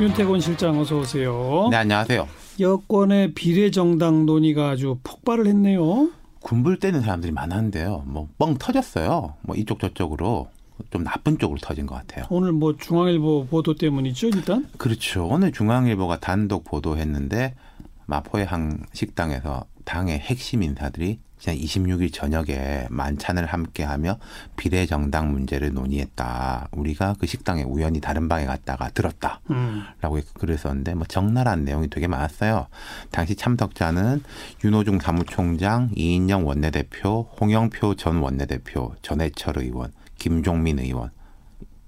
윤태곤 실장 어서 오세요. 네, 안녕하세요. 여권의 비례정당 논의가 아주 폭발을 했네요. 군불 떼는 사람들이 많았는데요. 뭐 뻥 터졌어요. 뭐 이쪽 저쪽으로 좀 나쁜 쪽으로 터진 것 같아요. 오늘 뭐 중앙일보 보도 때문이죠, 일단? 그렇죠. 오늘 중앙일보가 단독 보도했는데 마포의 한 식당에서 당의 핵심 인사들이 지난 26일 저녁에 만찬을 함께하며 비례정당 문제를 논의했다. 우리가 그 식당에 우연히 다른 방에 갔다가 들었다. 음. 라고 글을 썼는데 뭐 적나라한 내용이 되게 많았어요. 당시 참석자는 윤호중 사무총장, 이인영 원내대표, 홍영표 전 원내대표, 전해철 의원, 김종민 의원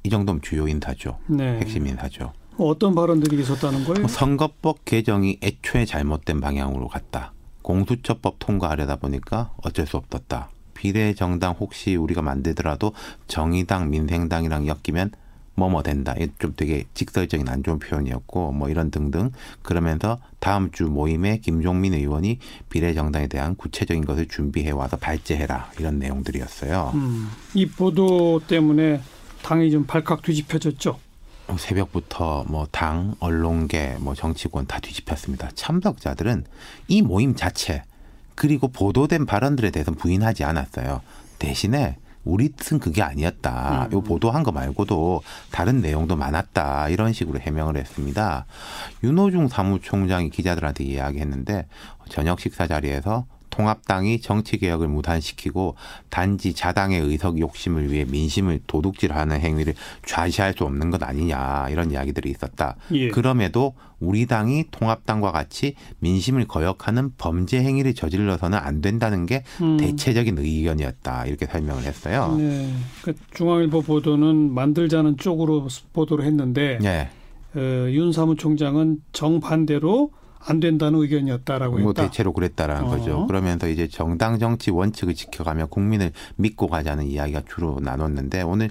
이 정도면 주요 인사죠. 네. 핵심 인사죠. 어떤 발언들이 있었다는 거예요? 뭐 선거법 개정이 애초에 잘못된 방향으로 갔다. 공수처법 통과하려다 보니까 어쩔 수 없었다. 비례정당 혹시 우리가 만들더라도 정의당, 민생당이랑 엮이면 뭐뭐 된다. 이게 좀 되게 직설적인 안 좋은 표현이었고 뭐 이런 등등 그러면서 다음 주 모임에 김종민 의원이 비례정당에 대한 구체적인 것을 준비해 와서 발제해라 이런 내용들이었어요. 음. 이 보도 때문에 당이 좀 발칵 뒤집혀졌죠. 어, 새벽부터 뭐 당, 언론계, 뭐 정치권 다 뒤집혔습니다. 참석자들은 이 모임 자체 그리고 보도된 발언들에 대해서 부인하지 않았어요. 대신에 우리 뜻은 그게 아니었다. 음. 요 보도한 거 말고도 다른 내용도 많았다. 이런 식으로 해명을 했습니다. 윤호중 사무총장이 기자들한테 이야기했는데 저녁 식사 자리에서 통합당이 정치 개혁을 무산시키고 단지 자당의 의석 욕심을 위해 민심을 도둑질하는 행위를 좌시할 수 없는 것 아니냐 이런 이야기들이 있었다. 예. 그럼에도 우리 당이 통합당과 같이 민심을 거역하는 범죄 행위를 저질러서는 안 된다는 게 음. 대체적인 의견이었다 이렇게 설명을 했어요. 네. 그 중앙일보 보도는 만들자는 쪽으로 보도를 했는데 네. 어, 윤 사무총장은 정반대로 안 된다는 의견이었다라고 뭐 했다. 대체로 그랬다라는 어. 거죠. 그러면서 이제 정당 정치 원칙을 지켜가며 국민을 믿고 가자는 이야기가 주로 나눴는데 오늘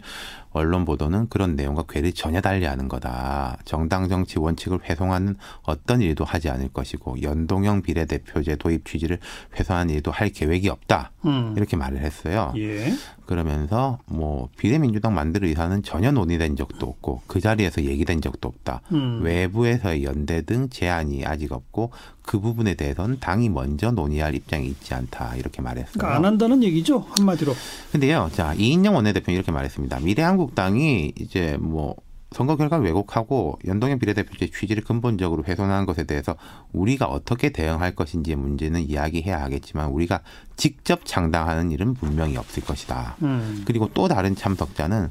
언론 보도는 그런 내용과 괴를 전혀 달리하는 거다. 정당 정치 원칙을 훼손하는 어떤 일도 하지 않을 것이고 연동형 비례대표제 도입 취지를 훼손하는 일도 할 계획이 없다. 음. 이렇게 말을 했어요. 예. 그러면서 뭐 비례민주당 만들 의사는 전혀 논의된 적도 없고 그 자리에서 얘기된 적도 없다. 음. 외부에서의 연대 등 제안이 아직 없고 그 부분에 대해서는 당이 먼저 논의할 입장이 있지 않다 이렇게 말했어요. 그러니까 안 한다는 얘기죠 한마디로. 근데요, 자 이인영 원내대표는 이렇게 말했습니다. 미래한국당이 이제 뭐 선거 결과를 왜곡하고 연동형 비례대표제 취지를 근본적으로 훼손하는 것에 대해서 우리가 어떻게 대응할 것인지의 문제는 이야기해야 하겠지만 우리가 직접 창당하는 일은 분명히 없을 것이다. 음. 그리고 또 다른 참석자는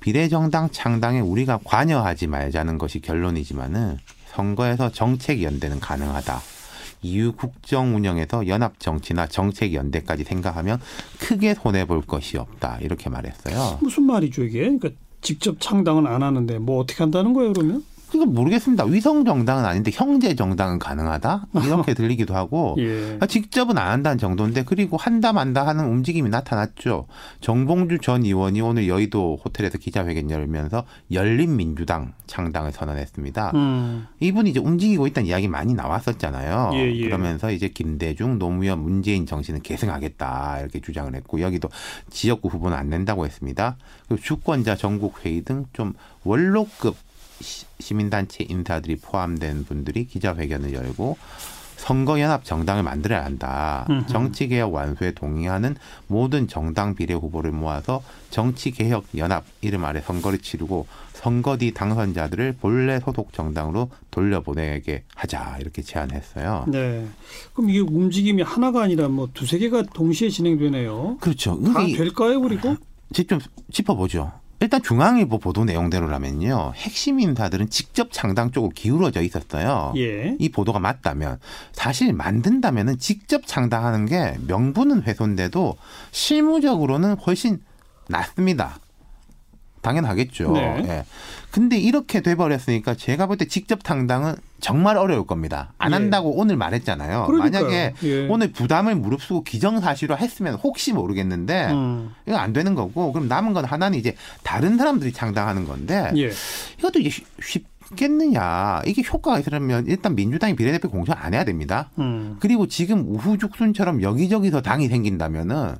비례정당 창당에 우리가 관여하지 말자는 것이 결론이지만은 선거에서 정책 연대는 가능하다. 이후 국정 운영에서 연합 정치나 정책 연대까지 생각하면 크게 손해 볼 것이 없다. 이렇게 말했어요. 무슨 말이죠 이게? 그러니까 직접 창당은 안 하는데 뭐 어떻게 한다는 거예요 그러면? 그건 모르겠습니다. 위성 정당은 아닌데 형제 정당은 가능하다? 이렇게 들리기도 하고 예. 아, 직접은 안 한다는 정도인데 그리고 한다 만다 하는 움직임이 나타났죠. 정봉주 전 의원이 오늘 여의도 호텔에서 기자회견 열면서 열린 민주당 창당을 선언했습니다. 음. 이분이 이제 움직이고 있다는 이야기 많이 나왔었잖아요. 예, 예. 그러면서 이제 김대중, 노무현, 문재인 정신은 계승하겠다 이렇게 주장을 했고 여기도 지역구 후보는 안 낸다고 했습니다. 그리고 주권자 전국회의 등 좀 원로급 시- 시민단체 인사들이 포함된 분들이 기자회견을 열고 선거연합 정당을 만들어야 한다. 정치개혁 완수에 동의하는 모든 정당 비례 후보를 모아서 정치개혁 연합 이름 아래 선거를 치르고 선거 뒤 당선자들을 본래 소속 정당으로 돌려보내게 하자 이렇게 제안했어요. 네. 그럼 이게 움직임이 하나가 아니라 뭐 두세 개가 동시에 진행되네요. 그렇죠. 다 될까요 그리고? 이제 좀 짚어보죠. 일단 중앙일보 보도 내용대로라면요. 핵심 인사들은 직접 창당 쪽으로 기울어져 있었어요. 예. 이 보도가 맞다면 사실 만든다면은 직접 창당하는 게 명분은 훼손돼도 실무적으로는 훨씬 낫습니다. 당연하겠죠. 네. 예. 근데 이렇게 돼버렸으니까 제가 볼 때 직접 창당은 정말 어려울 겁니다. 안 예. 한다고 오늘 말했잖아요. 그러니까요. 만약에 예. 오늘 부담을 무릅쓰고 기정사실화 했으면 혹시 모르겠는데 음. 이거 안 되는 거고 그럼 남은 건 하나는 이제 다른 사람들이 창당하는 건데 예. 이것도 이제 쉽- 쉽겠느냐 이게 효과가 있으려면 일단 민주당이 비례대표 공천 안 해야 됩니다. 음. 그리고 지금 우후죽순처럼 여기저기서 당이 생긴다면은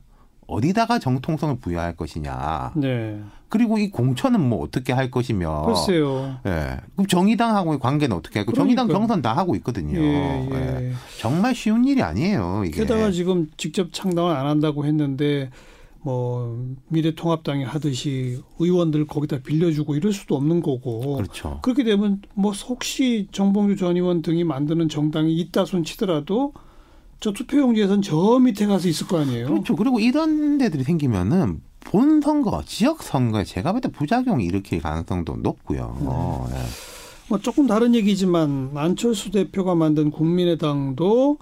어디다가 정통성을 부여할 것이냐. 네. 그리고 이 공천은 뭐 어떻게 할 것이며. 글쎄요. 예. 그럼 정의당하고의 관계는 어떻게 할까? 정의당. 경선 다 하고 있거든요. 예, 예. 예. 정말 쉬운 일이 아니에요. 이게. 게다가 지금 직접 창당을 안 한다고 했는데 뭐 미래통합당이 하듯이 의원들 거기다 빌려주고 이럴 수도 없는 거고 그렇죠. 그렇게 되면 뭐 혹시 정봉주 전 의원 등이 만드는 정당이 있다 손 치더라도 저 투표용지에선 저 밑에 가서 있을 거 아니에요. 그렇죠. 그리고 이런 데들이 생기면은 본 선거, 지역 선거에 제가 볼 때 부작용이 일으킬 가능성도 높고요. 네. 예. 뭐 조금 다른 얘기지만 안철수 대표가 만든 국민의당도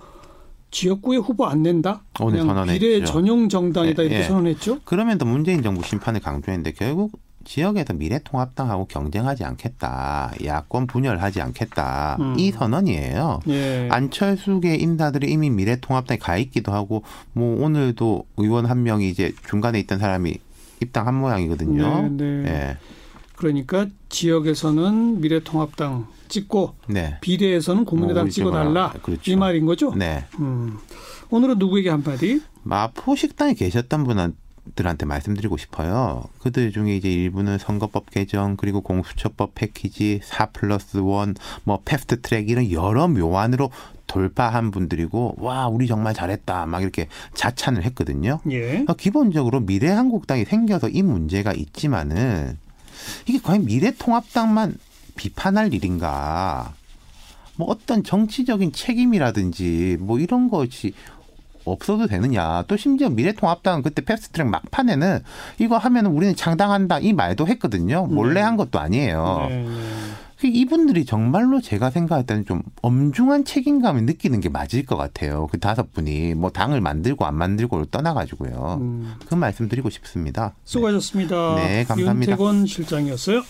지역구에 후보 안 낸다. 오늘 그냥 선언했죠. 비례 전용 정당이다 예, 이렇게 예. 선언했죠. 그러면서 문재인 정부 심판을 강조했는데 결국 지역에서 미래통합당하고 경쟁하지 않겠다. 야권 분열하지 않겠다. 음. 이 선언이에요. 예. 안철수계 인사들이 이미 미래통합당에 가 있기도 하고 뭐 오늘도 의원 한 명이 이제 중간에 있던 사람이 입당한 모양이거든요. 네, 네. 예. 그러니까 지역에서는 미래통합당 찍고 네. 비례에서는 국민의당 뭐 찍어달라 그렇죠. 이 말인 거죠. 네. 음. 오늘은 누구에게 한마디? 마포 식당에 계셨던 분 들한테 말씀드리고 싶어요. 그들 중에 이제 일부는 선거법 개정 그리고 공수처법 패키지 4 플러스 1, 뭐 패스트 트랙 이런 여러 묘안으로 돌파한 분들이고 와 우리 정말 잘했다 막 이렇게 자찬을 했거든요. 예. 그러니까 기본적으로 미래한국당이 생겨서 이 문제가 있지만은 이게 과연 미래통합당만 비판할 일인가? 뭐 어떤 정치적인 책임이라든지 뭐 이런 것이 없어도 되느냐. 또 심지어 미래통합당은 그때 패스트트랙 막판에는 이거 하면 우리는 창당한다 이 말도 했거든요. 몰래 네. 한 것도 아니에요. 네, 네. 그 이분들이 정말로 제가 생각할 때는 좀 엄중한 책임감을 느끼는 게 맞을 것 같아요. 그 다섯 분이 뭐 당을 만들고 안 만들고를 떠나가지고요. 음. 그 말씀 드리고 싶습니다. 수고하셨습니다. 네, 감사합니다. 윤태권 실장이었어요.